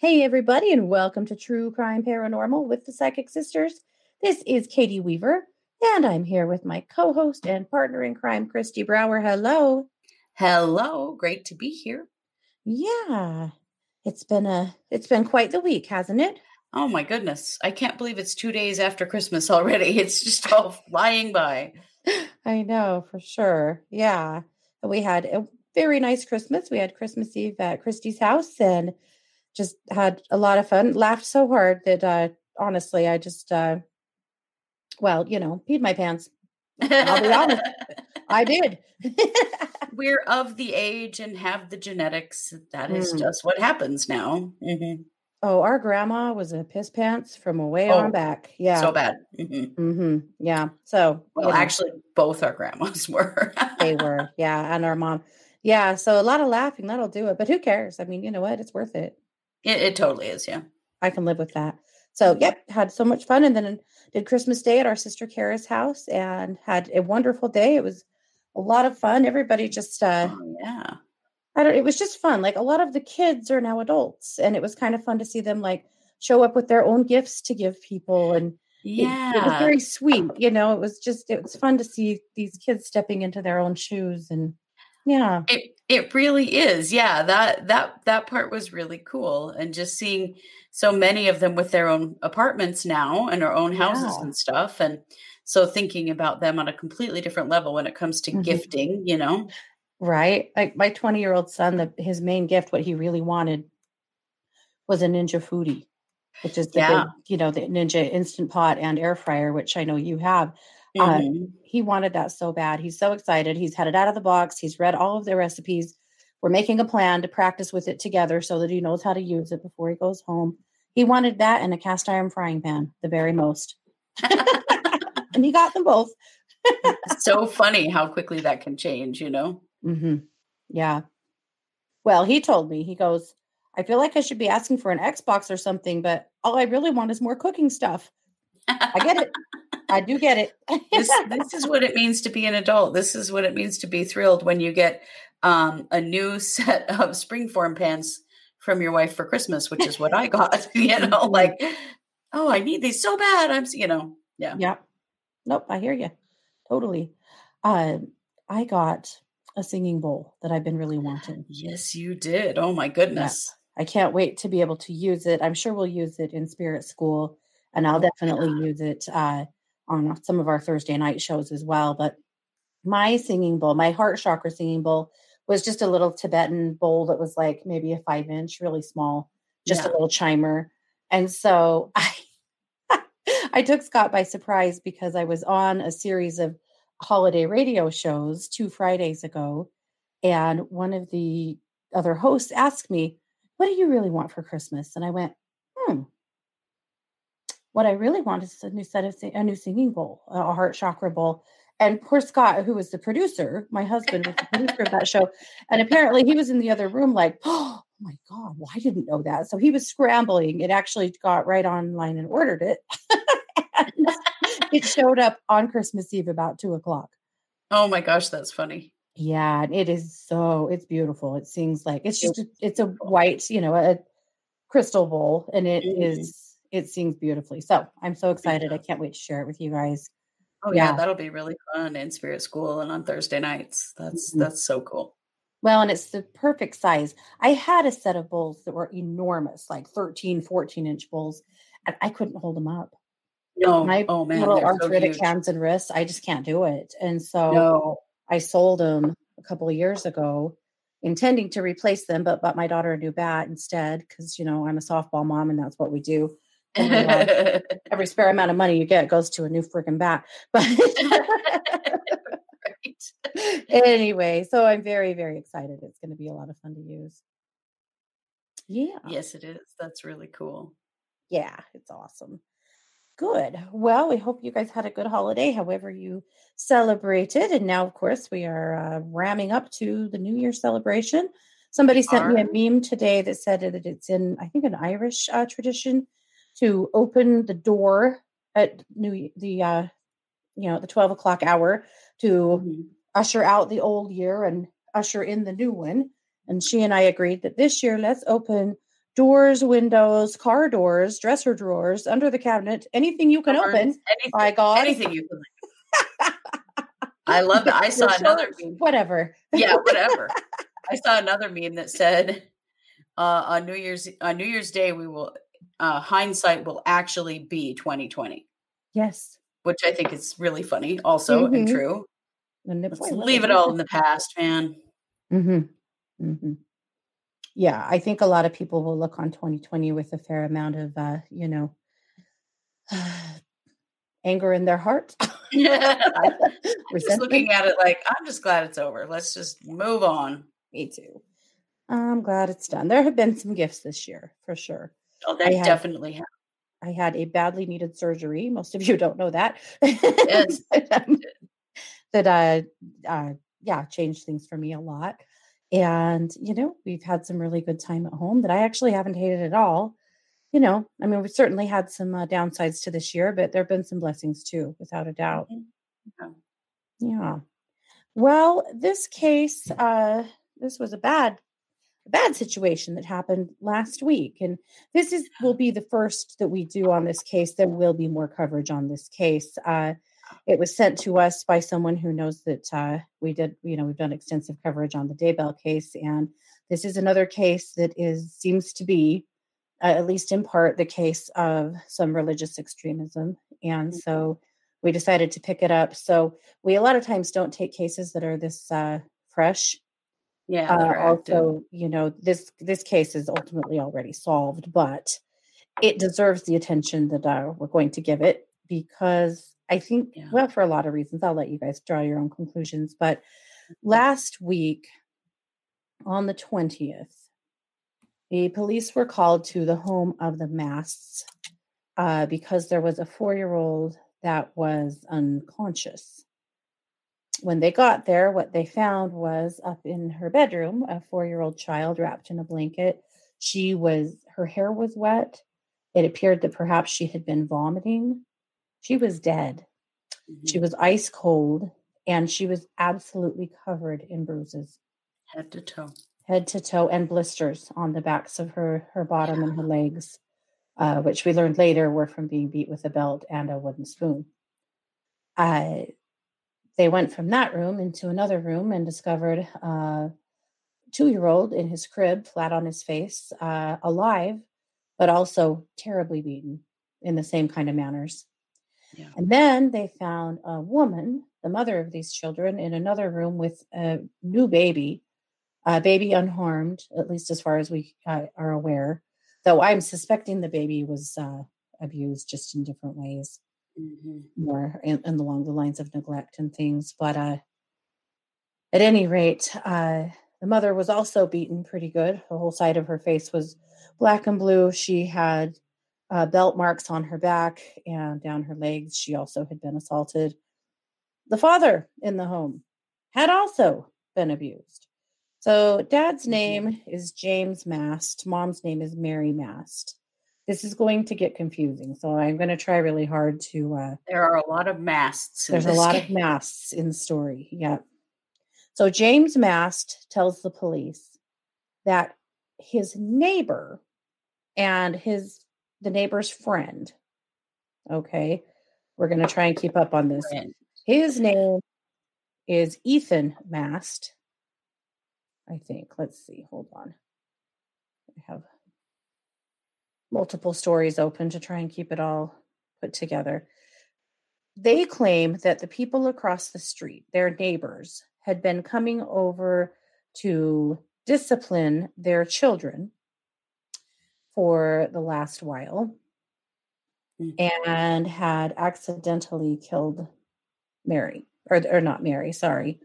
Hey, everybody, and welcome to True Crime Paranormal with the Psychic Sisters. This is Katie Weaver, and I'm here with my co host and partner in crime, Christy Brower. Hello. Hello. Great to be here. Yeah. It's been a it's been quite the week, hasn't it? Oh my goodness. I can't believe it's 2 days after Christmas already. It's just all flying by. I know, for sure. Yeah. We had a very nice Christmas. We had Christmas Eve at Christy's house and just had a lot of fun. Laughed so hard that uh honestly, I just uh well, you know, peed my pants. I'll be honest. I did. We're of the age and have the genetics. That is Mm. just what happens now. Mhm. Oh, our grandma was a piss pants from way Oh, on back. Yeah. So bad. Mhm. hmm Yeah. So, Well, you know, actually, both our grandmas were. they were. Yeah. And our mom. Yeah. So a lot of laughing, that'll do it. But who cares? I mean, you know what? It's worth it. It, it totally is. Yeah. I can live with that. So, yep, had so much fun. And then did Christmas Day at our sister Kara's house and had a wonderful day. It was a lot of fun. Everybody just, uh, Oh, yeah. I don't, it was just fun. Like a lot of the kids are now adults, and it was kind of fun to see them like show up with their own gifts to give people. And it, it was very sweet. You know, it was just, it was fun to see these kids stepping into their own shoes. And yeah, It it really is. Yeah, that that that part was really cool and just seeing so many of them with their own apartments now and their own houses Yeah. and stuff and so thinking about them on a completely different level when it comes to Mhm. gifting, you know. right. Like my 20 year old son, the, his main gift, what he really wanted was a Ninja Foodi, which is the Yeah. big, you know, the Ninja Instant Pot and air fryer, which I know you have. Uh, Mhm. he wanted that so bad. He's so excited. He's had it out of the box. He's read all of the recipes. We're making a plan to practice with it together so that he knows how to use it before he goes home. He wanted that and a cast iron frying pan, the very most. and he got them both. so funny how quickly that can change, you know. hmm Yeah. Well, he told me, he goes, I feel like I should be asking for an Xbox or something, but all I really want is more cooking stuff. I get it. I do get it. this this is what it means to be an adult. This is what it means to be thrilled when you get um, a new set of springform pants from your wife for Christmas, which is what I got. You know, Mhm. like, oh, I need these so bad. I'm, you know, yeah. Yeah. Nope, I hear you. Totally. Uh, I got a singing bowl that I've been really wanting. Yes, you did. Oh my goodness. I can't wait to be able to use it. I'm sure we'll use it in spirit school, and I'll definitely use it uh, on some of our Thursday night shows as well. But my singing bowl, my heart chakra singing bowl, was just a little Tibetan bowl that was like maybe a five inch, really small, just Yeah. a little chimer. And so I I took Scott by surprise because I was on a series of holiday radio shows two Fridays ago. And one of the other hosts asked me, What do you really want for Christmas? And I went. What I really want is a new set of a new singing bowl, a heart chakra bowl. And poor Scott, who was the producer, my husband was the producer of that show, and apparently he was in the other room, like, oh my god, well, I didn't know that. So he was scrambling. It actually got right online and ordered it. And it showed up on Christmas Eve about two o'clock. Oh my gosh, that's funny. Yeah, it is so it's beautiful. It sings like it's just a, it's a white, you know, a crystal bowl, and it is Mhm. It sings beautifully. So I'm so excited. I can't wait to share it with you guys. Oh yeah, Yeah. that'll be really fun in Spirit School and on Thursday nights. That's Mhm. that's so cool. Well, and it's the perfect size. I had a set of bowls that were enormous, like 13, 14 inch bowls, and I couldn't hold them up. No, My oh man, little they're so arthritic hands and wrists, I just can't do it. And so No. I sold them a couple of years ago, intending to replace them, but bought my daughter a new bat instead because you know I'm a softball mom and that's what we do. Every, uh, every spare amount of money you get goes to a new freaking bat. But right. anyway, so I'm very, very excited. It's going to be a lot of fun to use. Yeah. Yes, it is. That's really cool. Yeah, it's awesome. Good. Well, we hope you guys had a good holiday, however you celebrated. And now, of course, we are uh, ramming up to the New Year celebration. Somebody sent me a meme today that said that it's in, I think, an Irish uh, tradition to open the door at New the uh, you know the twelve o'clock hour to Mhm. usher out the old year and usher in the new one. And she and I agreed that this year, let's open doors, windows, car doors, dresser drawers, under the cabinet, anything you can open. Anything, My God. anything you can. I love that. I saw Your another meme. whatever. Yeah, whatever. I saw another meme that said uh, on New Year's on New Year's Day we will uh, hindsight will actually be 2020, Yes. which I think is really funny also and Mhm. true. And Let's leave it all in the past, man. hmm hmm Yeah, I think a lot of people will look on 2020 with a fair amount of, uh, you know, anger in their heart. I'm just looking at it like I'm just glad it's over. Let's just move on. Me too. I'm glad it's done. There have been some gifts this year for sure. Oh, they had- definitely have. I had a badly needed surgery. Most of you don't know that. Yes. that, um, that, uh, uh, yeah, changed things for me a lot. And, you know, we've had some really good time at home that I actually haven't hated at all. You know, I mean, we've certainly had some uh, downsides to this year, but there have been some blessings too, without a doubt. Mhm. Yeah. Well, this case, uh, this was a bad, bad situation that happened last week, and this is will be the first that we do on this case. There will be more coverage on this case. Uh, it was sent to us by someone who knows that uh, we did, you know, we've done extensive coverage on the Daybell case, and this is another case that is seems to be, uh, at least in part, the case of some religious extremism, and so we decided to pick it up. So we a lot of times don't take cases that are this uh, fresh. Yeah. Uh, also, you know, this this case is ultimately already solved, but it deserves the attention that uh, we're going to give it because I think, Yeah. well, for a lot of reasons, I'll let you guys draw your own conclusions. But last week, on the twentieth, the police were called to the home of the Masts uh, because there was a four year old that was unconscious. When they got there, what they found was up in her bedroom a four year old child wrapped in a blanket. She was, her hair was wet. It appeared that perhaps she had been vomiting. She was dead. She Mhm. was ice cold and she was absolutely covered in bruises head to toe. head to toe and blisters on the backs of her her bottom and her legs uh, which we learned later were from being beat with a belt and a wooden spoon uh, they went from that room into another room and discovered a two-year-old in his crib flat on his face uh, alive but also terribly beaten in the same kind of manners Yeah. and then they found a woman the mother of these children in another room with a new baby a baby unharmed, at least as far as we uh, are aware. Though I'm suspecting the baby was uh, abused just in different ways, Mhm. more in, in along the lines of neglect and things. But uh, at any rate, uh, the mother was also beaten pretty good. The whole side of her face was black and blue. She had uh, belt marks on her back and down her legs. She also had been assaulted. The father in the home had also been abused. So dad's Mhm. name is James Mast. Mom's name is Mary Mast. This is going to get confusing. So I'm going to try really hard to uh, There are a lot of masts. there's a lot game. of masts in the story. Yeah. So James Mast tells the police that his neighbor and his the neighbor's friend. Okay. We're going to try and keep up on this. His name is Ethan Mast. I think. Let's see. Hold on. I have multiple stories open to try and keep it all put together. They claim that the people across the street, their neighbors, had been coming over to discipline their children for the last while Mhm. and had accidentally killed Mary, or, or not Mary, sorry,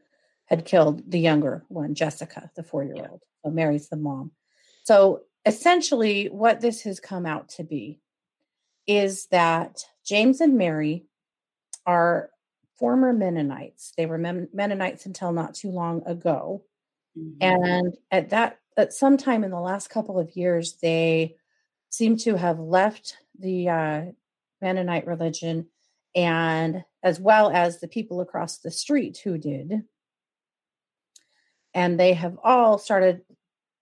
had killed the younger one, Jessica, the four year old. So Mary's the mom. So essentially, what this has come out to be is that James and Mary are former Mennonites. They were Men- Mennonites until not too long ago. Mhm. And at that, at some time in the last couple of years, they seem to have left the uh, Mennonite religion, and as well as the people across the street who did. And they have all started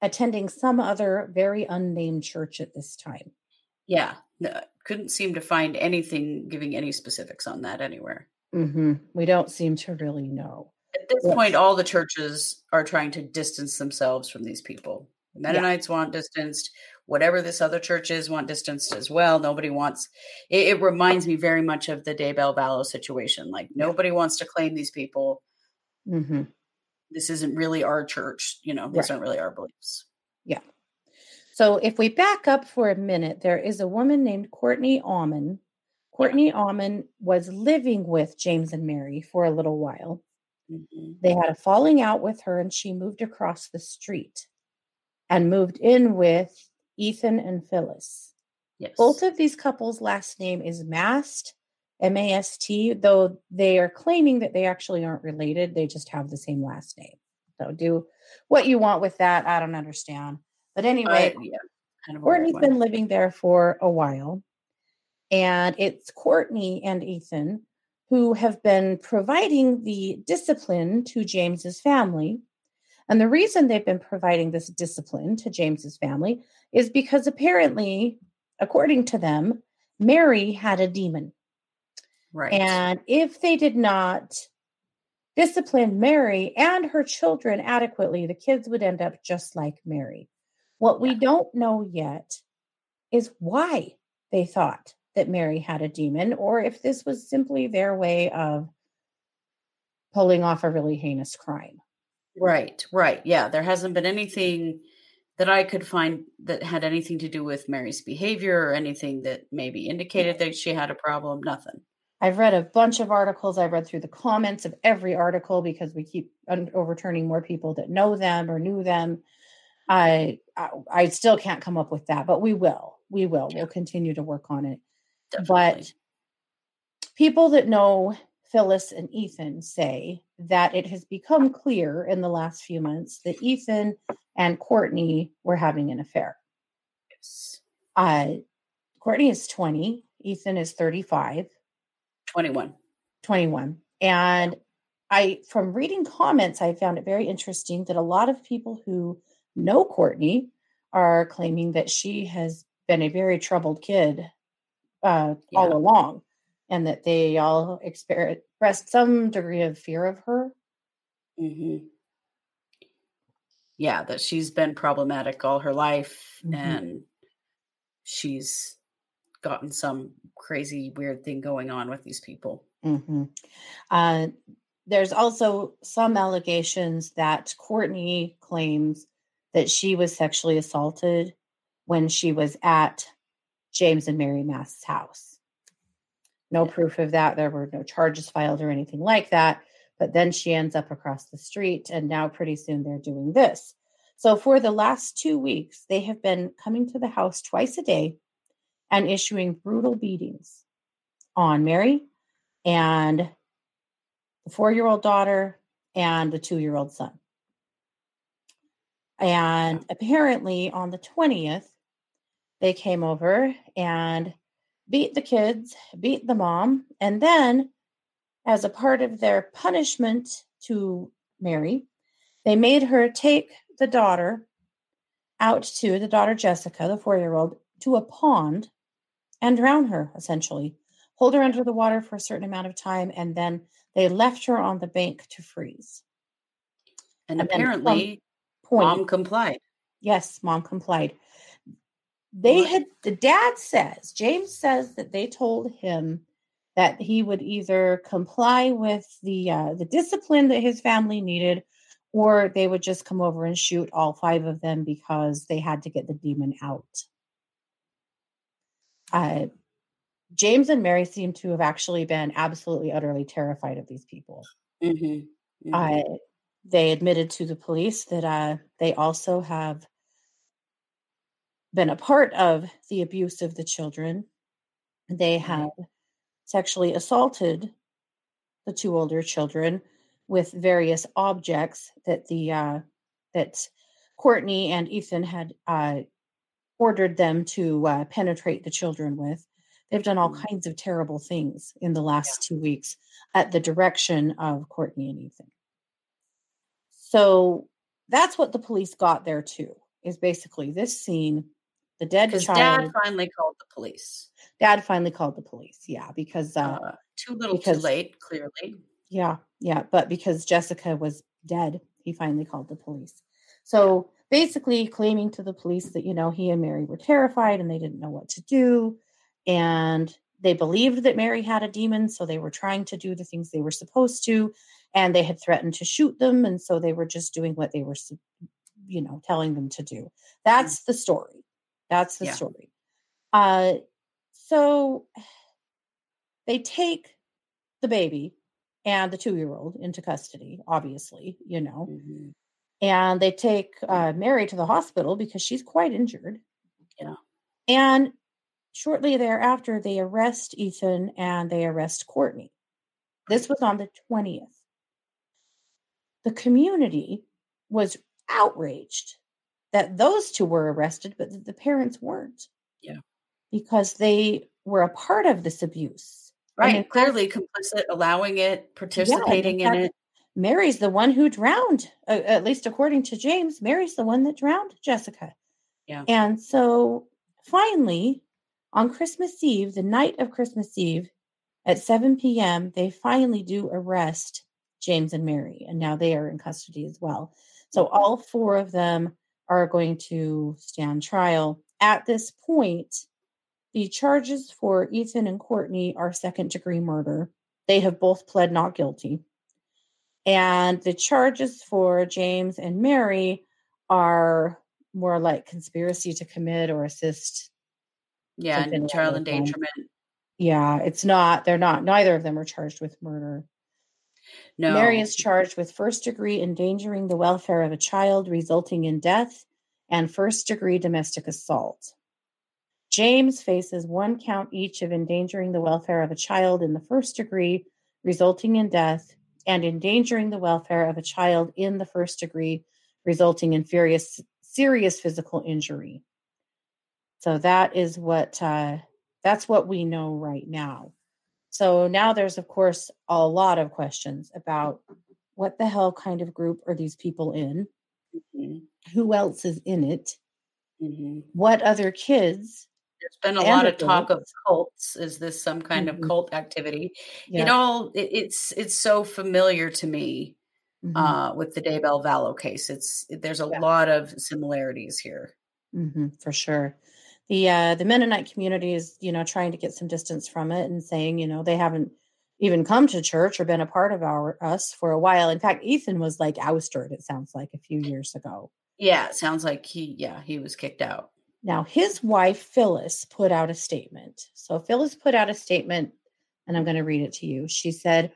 attending some other very unnamed church at this time. Yeah, no, couldn't seem to find anything giving any specifics on that anywhere. hmm We don't seem to really know. At this Yes. point, all the churches are trying to distance themselves from these people. The Yeah. Mennonites want distanced. Whatever this other church is, want distanced as well. Nobody wants. It, it reminds me very much of the Daybell Vallow situation. Like nobody wants to claim these people. hmm This isn't really our church. You know, these Right. aren't really our beliefs. Yeah. So if we back up for a minute, there is a woman named Courtney Allman. Courtney Allman was living with James and Mary for a little while. Mhm. They had a falling out with her, and she moved across the street and moved in with Ethan and Phyllis. Yes. Both of these couples' last name is Mast, M A S T, though they are claiming that they actually aren't related. They just have the same last name. So do what you want with that. I don't understand. But anyway, I- yeah, kind of Courtney's been living there for a while. And it's Courtney and Ethan who have been providing the discipline to James's family. And the reason they've been providing this discipline to James's family is because apparently, according to them, Mary had a demon. Right. And if they did not discipline Mary and her children adequately, the kids would end up just like Mary. What we don't know yet is why they thought that Mary had a demon, or if this was simply their way of pulling off a really heinous crime. Right, right. Yeah, there hasn't been anything that I could find that had anything to do with Mary's behavior or anything that maybe indicated that she had a problem. Nothing. I've read a bunch of articles. I've read through the comments of every article because we keep overturning more people that know them or knew them. I, I I still can't come up with that, but we will. We will. Yeah. We'll continue to work on it. Definitely. But people that know Phyllis and Ethan say that it has become clear in the last few months that Ethan and Courtney were having an affair. Yes. Uh, Courtney is 20, Ethan is 35. 21. 21 and i from reading comments i found it very interesting that a lot of people who know courtney are claiming that she has been a very troubled kid uh, Yeah. all along and that they all expressed some degree of fear of her hmm Yeah, that she's been problematic all her life Mhm. and she's gotten some crazy, weird thing going on with these people. hmm Uh, there's also some allegations that Courtney claims that she was sexually assaulted when she was at James and Mary Mast's house. No Yeah. proof of that. There were no charges filed or anything like that. But then she ends up across the street, and now pretty soon they're doing this. So, for the last two weeks, they have been coming to the house twice a day and issuing brutal beatings on Mary and the four year old daughter and the two year old son. And apparently on the 20th, they came over and beat the kids, beat the mom, and then, as a part of their punishment to Mary, they made her take the daughter out to the daughter Jessica, the four year old, to a pond and drown her essentially, hold her under the water for a certain amount of time, and then they left her on the bank to freeze. And And apparently, Point. mom complied. Yes, mom complied. They What? had the dad says, James says that they told him that he would either comply with the uh, the discipline that his family needed, or they would just come over and shoot all five of them because they had to get the demon out. Uh, James and Mary seem to have actually been absolutely utterly terrified of these people. hmm Uh, they admitted to the police that uh, they also have been a part of the abuse of the children. They have sexually assaulted the two older children with various objects that the uh, that Courtney and Ethan had uh, ordered them to uh, penetrate the children with. They've done all Mm. kinds of terrible things in the last two weeks at the direction of Courtney and Ethan. So that's what the police got there too. is basically this scene. The dead child. dad finally called the police. Dad finally called the police. Yeah, because uh, Uh, too little, too late, clearly. yeah, yeah, but because Jessica was dead, he finally called the police. So basically, claiming to the police that you know he and Mary were terrified and they didn't know what to do, and they believed that Mary had a demon, so they were trying to do the things they were supposed to, and they had threatened to shoot them, and so they were just doing what they were, you know, telling them to do. That's the story. That's the Yeah. story. Uh, so they take the baby and the two year old into custody, obviously, you know, Mhm. And they take uh, Mary to the hospital because she's quite injured. Yeah. And shortly thereafter, they arrest Ethan and they arrest Courtney. This was on the 20th. The community was outraged that those two were arrested, but that the parents weren't. Yeah. Because they were a part of this abuse. Right. Clearly complicit, allowing it, participating in it. Mary's the one who drowned, uh, at least according to James. Mary's the one that drowned Jessica. Yeah. And so finally, on Christmas Eve, the night of Christmas Eve at 7 p.m., they finally do arrest James and Mary. And now they are in custody as well. So all four of them are going to stand trial. At this point, the charges for Ethan and Courtney are second degree murder. They have both pled not guilty. And the charges for James and Mary are more like conspiracy to commit or assist. Yeah. And child endangerment. Yeah, it's not, they're not, neither of them are charged with murder. No. Mary is charged with first degree endangering the welfare of a child resulting in death and first degree domestic assault. James faces one count each of endangering the welfare of a child in the first degree resulting in death and endangering the welfare of a child in the first degree resulting in serious serious physical injury. So that is what uh, that's what we know right now. So now there's, of course, a lot of questions about what the hell kind of group are these people in? Mhm. Who else is in it? Mhm. What other kids? There's been a lot of talk of cults. Is this some kind Mhm. of cult activity? Yeah. It all it, it's it's so familiar to me Mhm, uh, with the Daybell Vallow case. It's there's a Yeah. lot of similarities here. mhm, for sure. The uh, the Mennonite community is, you know, trying to get some distance from it and saying, you know, they haven't even come to church or been a part of our us for a while. In fact, Ethan was like ousted. It sounds like a few years ago. Yeah, it sounds like he yeah he was kicked out. Now, his wife, Phyllis, put out a statement. So, Phyllis put out a statement, and I'm going to read it to you. She said,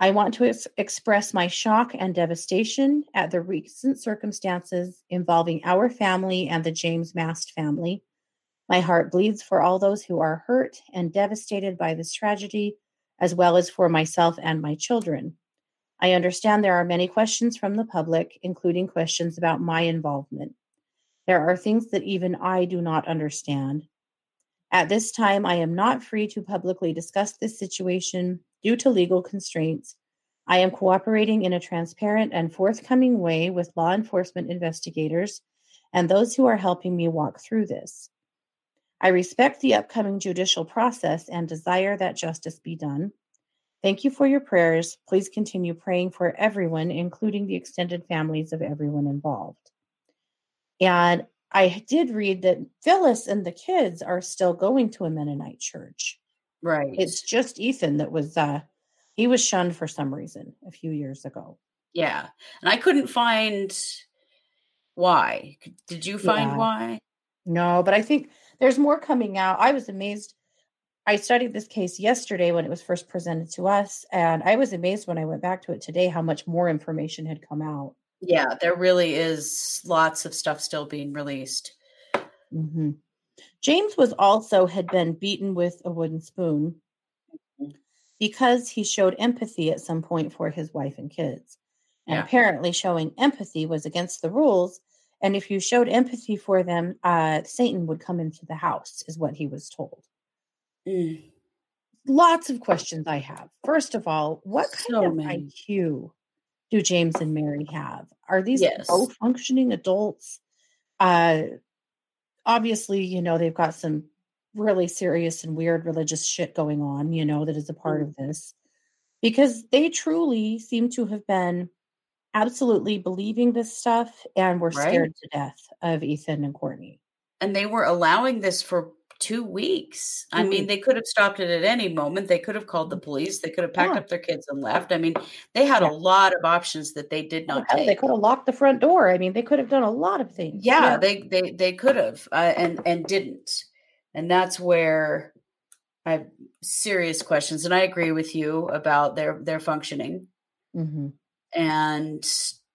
I want to ex- express my shock and devastation at the recent circumstances involving our family and the James Mast family. My heart bleeds for all those who are hurt and devastated by this tragedy, as well as for myself and my children. I understand there are many questions from the public, including questions about my involvement. There are things that even I do not understand. At this time, I am not free to publicly discuss this situation due to legal constraints. I am cooperating in a transparent and forthcoming way with law enforcement investigators and those who are helping me walk through this. I respect the upcoming judicial process and desire that justice be done. Thank you for your prayers. Please continue praying for everyone, including the extended families of everyone involved. And I did read that Phyllis and the kids are still going to a Mennonite church. Right. It's just Ethan that was uh he was shunned for some reason a few years ago. yeah, and I couldn't find why. Did you find Yeah. why? No, but I think there's more coming out. I was amazed. I studied this case yesterday when it was first presented to us, and I was amazed when I went back to it today how much more information had come out. Yeah, there really is lots of stuff still being released. hmm James was also had been beaten with a wooden spoon Mhm. because he showed empathy at some point for his wife and kids. And Yeah. apparently, showing empathy was against the rules. And if you showed empathy for them, uh, Satan would come into the house, is what he was told. Mm, Lots of questions I have. First of all, what kind So of many. IQ do James and Mary have? Are these Yes. both functioning adults? uh obviously, you know, they've got some really serious and weird religious shit going on, you know, that is a part of this. Because they truly seem to have been absolutely believing this stuff and were Right. scared to death of Ethan and Courtney. And they were allowing this for 2 weeks. I mean, weeks. they could have stopped it at any moment. They could have called the police. They could have packed Yeah. up their kids and left. I mean, they had Yeah. a lot of options that they did not they could have locked the front door. I mean, they could have done a lot of things. Yeah, Yeah. they they they could have uh, and and didn't. And that's where I have serious questions and I agree with you about their their functioning. Mhm. and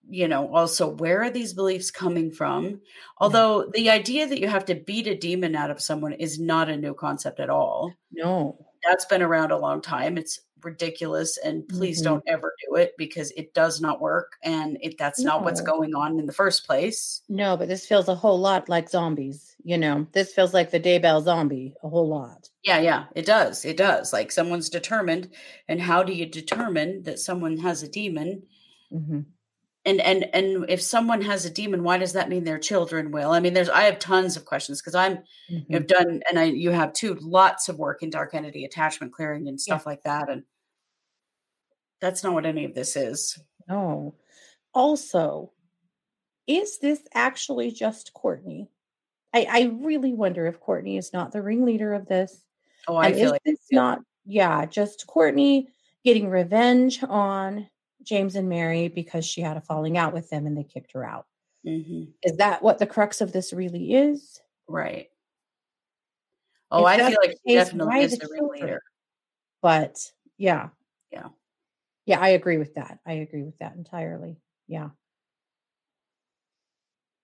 you know also where are these beliefs coming from although the idea that you have to beat a demon out of someone is not a new concept at all No. that's been around a long time it's ridiculous and please Mhm. don't ever do it because it does not work and it that's not what's going on in the first place No, but this feels a whole lot like zombies, you know. This feels like the Daybell zombie a whole lot. yeah yeah it does it does like someone's determined and how do you determine that someone has a demon Mhm. And and and if someone has a demon why does that mean their children will i mean there's i have tons of questions because i'm Mhm. have done and i you have too lots of work in dark entity attachment clearing and Yeah. stuff like that and that's not what any of this is No. Also, is this actually just Courtney? I, I really wonder if Courtney is not the ringleader of this. oh i And feel like this not, yeah, just Courtney getting revenge on James and Mary because she had a falling out with them and they kicked her out? Mhm. Is that what the crux of this really is? right oh If i feel like the he case, definitely is the the ringleader But yeah. Yeah. Yeah, I agree with that. I agree with that entirely. Yeah.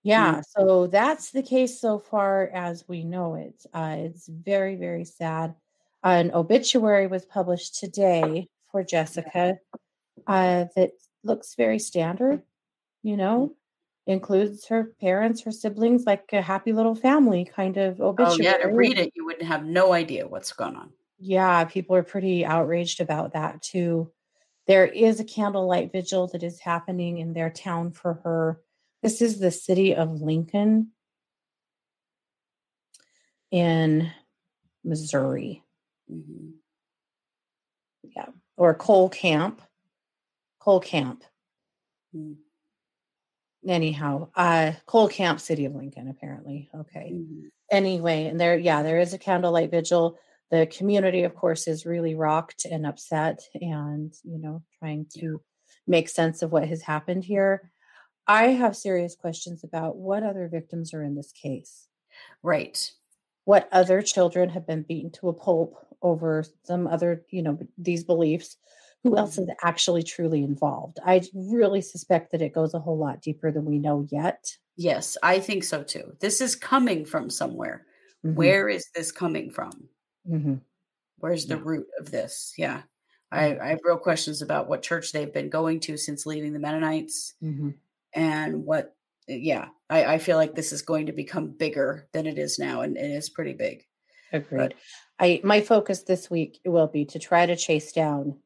Yeah, Mm. so that's the case so far as we know it. Uh, it's very, very sad. An obituary was published today for Jessica uh, that looks very standard, you know, includes her parents, her siblings, like a happy little family kind of oh obituary. yeah to read it you wouldn't have no idea what's going on Yeah, people are pretty outraged about that too. There is a candlelight vigil that is happening in their town for her. This is the city of Lincoln in Missouri. hmm Yeah. Or Cole Camp. Cole Camp. mm Anyhow, uh Cole Camp, City of Lincoln, apparently. Okay. Mhm. Anyway, and there, yeah, there is a candlelight vigil. The community, of course, is really rocked and upset and, you know, trying Yeah. to make sense of what has happened here. I have serious questions about what other victims are in this case. right What other children have been beaten to a pulp over some other, you know, these beliefs? Who else is Mhm. actually truly involved? I really suspect that it goes a whole lot deeper than we know yet. yes i think so too this is coming from somewhere Mhm, where is this coming from mhm, Where's the Yeah. root of this? Yeah. I, I have real questions about what church they've been going to since leaving the Mennonites mhm. and what, yeah, I, I feel like this is going to become bigger than it is now. And it is pretty big. Agreed. I my focus this week will be to try to chase down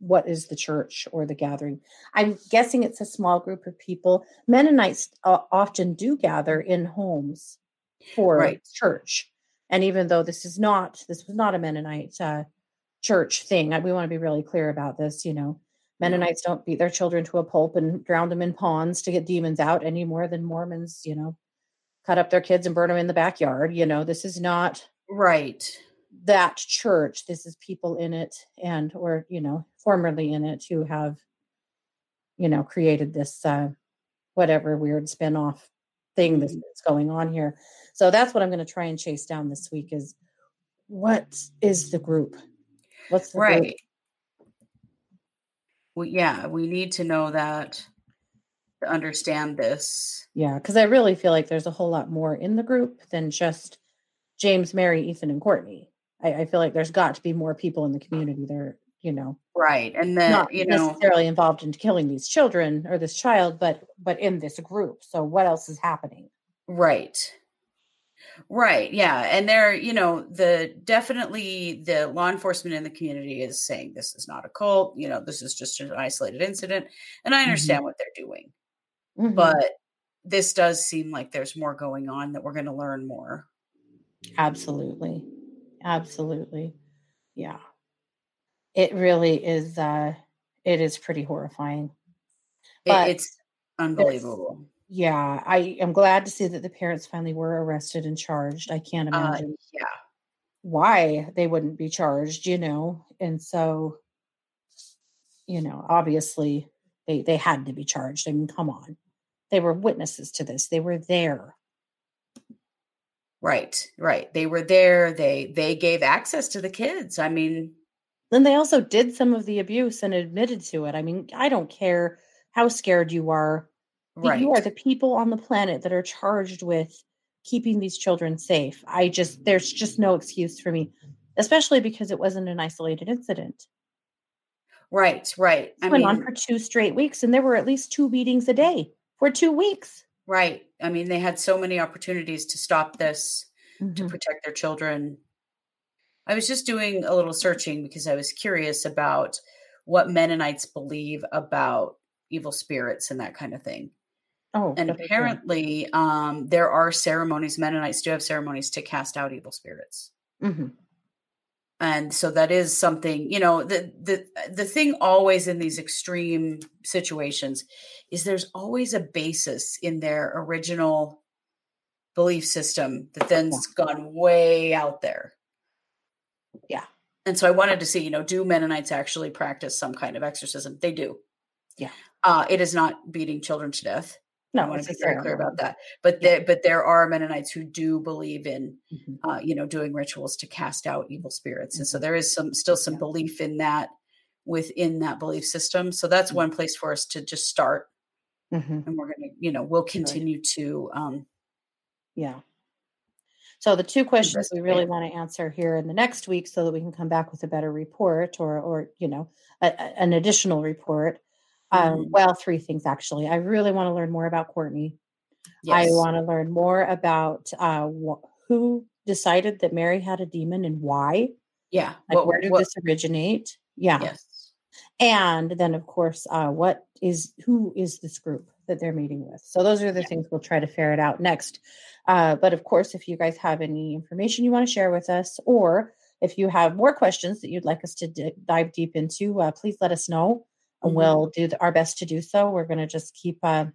what is the church or the gathering. I'm guessing it's a small group of people. Mennonites uh, often do gather in homes for Right. church, and even though this is not this was not a Mennonite uh, church thing, I- we want to be really clear about this. You know, Mennonites don't beat their children to a pulp and drown them in ponds to get demons out any more than Mormons. You know, cut up their kids and burn them in the backyard. You know, this is not Right. That church this is people in it and or you know formerly in it who have you know created this uh whatever weird spin-off thing that's, Mhm. going on here so that's what i'm going to try and chase down this week is what is the group what's the group? Right. Well, yeah, we need to know that to understand this. yeah because i really feel like there's a whole lot more in the group than just james mary ethan and courtney i, I feel like there's got to be more people in the community there you know Right. And then, not you know, necessarily involved in killing these children or this child, but but in this group. So what else is happening? Right. Right. Yeah. And they're, you know, the definitely the law enforcement in the community is saying this is not a cult, you know, this is just an isolated incident. And I understand what they're doing. Mhm. But this does seem like there's more going on that we're going to learn more. Absolutely. Absolutely. Yeah. It really is uh it is pretty horrifying. But it's unbelievable. Yeah, I am glad to see that the parents finally were arrested and charged. I can't uh, imagine. Uh, yeah. Why they wouldn't be charged, you know. And so you know, obviously they they had to be charged. I mean, come on. They were witnesses to this. They were there. Right, right. They were there. They they gave access to the kids. I mean, then they also did some of the abuse and admitted to it. I mean, I don't care how scared you are. Right. You are the people on the planet that are charged with keeping these children safe. I just there's just no excuse for me, especially because it wasn't an isolated incident. Right, right. I went mean, on for two straight weeks, and there were at least two beatings a day for two weeks. Right. I mean, they had so many opportunities to stop this, mm-hmm. to protect their children. I was just doing a little searching because I was curious about what Mennonites believe about evil spirits and that kind of thing. Oh, and apparently, um, there are ceremonies. Mennonites do have ceremonies to cast out evil spirits. Mm-hmm and so that is something you know the the the thing always in these extreme situations is there's always a basis in their original belief system that then's gone way out there. Yeah. And so i wanted to see you know do mennonites actually practice some kind of exorcism? They do. Yeah. Uh, it is not beating children to death no, I want to be very clear about that. But yeah. there, but there are Mennonites who do believe in, mm-hmm. uh, you know, doing rituals to cast out evil spirits, mm-hmm. and so mm-hmm. there is some still some yeah. belief in that within that belief system. So that's mm-hmm. one place for us to just start, mm-hmm. and we're gonna, you know, we'll continue right. to, um, yeah. So the two questions we really want to answer here in the next week, so that we can come back with a better report, or or you know, a, a, an additional report um, mm-hmm. well, three things actually. I really want to learn more about Courtney. Yes. I want to learn more about uh, wh- who decided that Mary had a demon and why. Yeah. Like, what, where did what, this originate? Yeah. Yes. And then, of course, uh, what is who is this group that they're meeting with? So those are the yeah. things we'll try to ferret out next. Uh, but of course, if you guys have any information you want to share with us, or if you have more questions that you'd like us to d- dive deep into, uh, please let us know mm-hmm. we'll do our best to do so. We're going to just keep uh,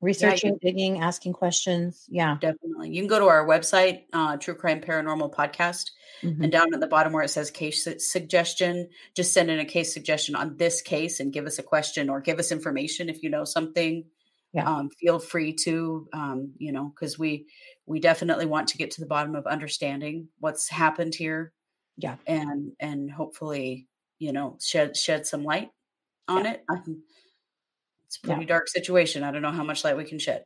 researching, yeah, digging, asking questions. Yeah, definitely. You can go to our website, uh, True Crime Paranormal Podcast, mm-hmm. and down at the bottom where it says case suggestion, just send in a case suggestion on this case and give us a question or give us information if you know something. Yeah. Um, feel free to, um, you know, because we we definitely want to get to the bottom of understanding what's happened here. Yeah, and and hopefully, you know, shed shed some light on yeah. it. it's a pretty yeah. dark situation. I don't know how much light we can shed.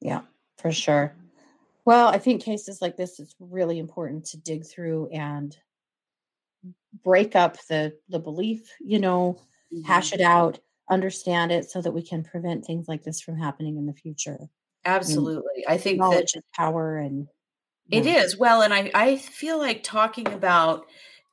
Yeah, for sure. Well, I think cases like this it's really important to dig through and break up the the belief, you know, mm-hmm. hash it out, understand it so that we can prevent things like this from happening in the future. Absolutely. And I think knowledge that, is power and it is. Well, and I I feel like talking about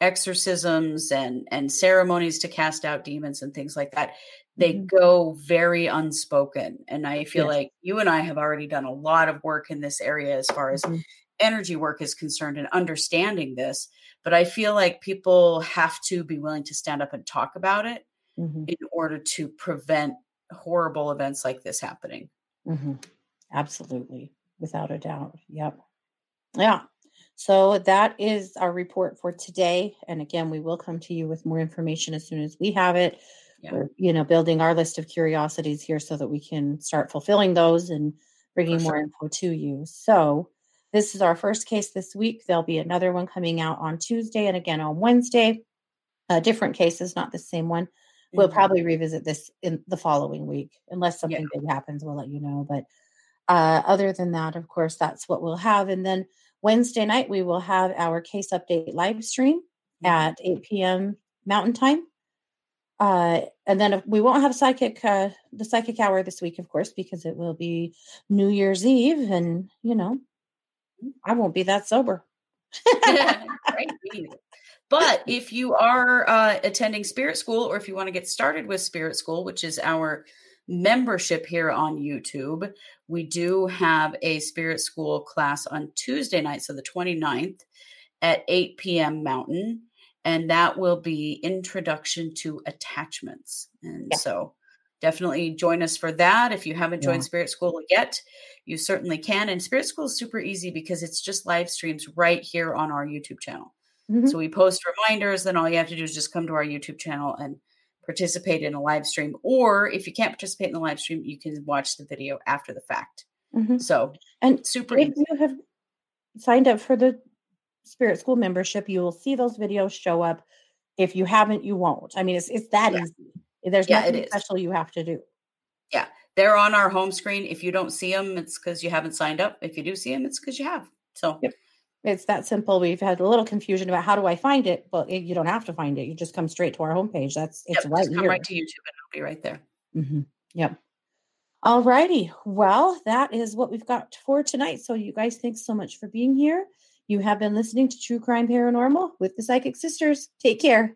exorcisms and and ceremonies to cast out demons and things like that they mm-hmm. go very unspoken and i feel yes. like you and i have already done a lot of work in this area as far as mm-hmm. energy work is concerned and understanding this but i feel like people have to be willing to stand up and talk about it mm-hmm. in order to prevent horrible events like this happening mm-hmm. absolutely without a doubt yep yeah so that is our report for today. And again, we will come to you with more information as soon as we have it. Yeah. We're, you know, building our list of curiosities here so that we can start fulfilling those and bringing sure. more info to you. So this is our first case this week. There'll be another one coming out on Tuesday and again on Wednesday. Uh, different cases, not the same one. Mm-hmm. We'll probably revisit this in the following week, unless something yeah. big happens. We'll let you know. But uh, other than that, of course, that's what we'll have. And then Wednesday night, we will have our case update live stream mm-hmm. at 8 p.m. Mountain Time. Uh, and then we won't have psychic uh, the psychic hour this week, of course, because it will be New Year's Eve, and you know, I won't be that sober. But if you are uh, attending Spirit School, or if you want to get started with Spirit School, which is our membership here on YouTube, we do have a spirit school class on Tuesday night, so the 29th at 8 p.m. Mountain. And that will be Introduction to Attachments. And yeah. so definitely join us for that. If you haven't joined yeah. Spirit School yet, you certainly can. And Spirit School is super easy because it's just live streams right here on our YouTube channel. Mm-hmm. So we post reminders, then all you have to do is just come to our YouTube channel and participate in a live stream. Or if you can't participate in the live stream, you can watch the video after the fact. Mm-hmm. So and super if easy. you have signed up for the Spirit School membership, you will see those videos show up. If you haven't, you won't. I mean, it's it's that yeah. easy. There's yeah, nothing special you have to do. Yeah, they're on our home screen. If you don't see them, it's because you haven't signed up. If you do see them, it's because you have. So yep. It's that simple. We've had a little confusion about how do I find it, but it, you don't have to find it. You just come straight to our homepage. That's it's yep, right come here. right to YouTube, and it'll be right there. Mm-hmm. Yep. All righty. Well, that is what we've got for tonight. So, you guys, thanks so much for being here. You have been listening to True Crime Paranormal with the Psychic Sisters. Take care.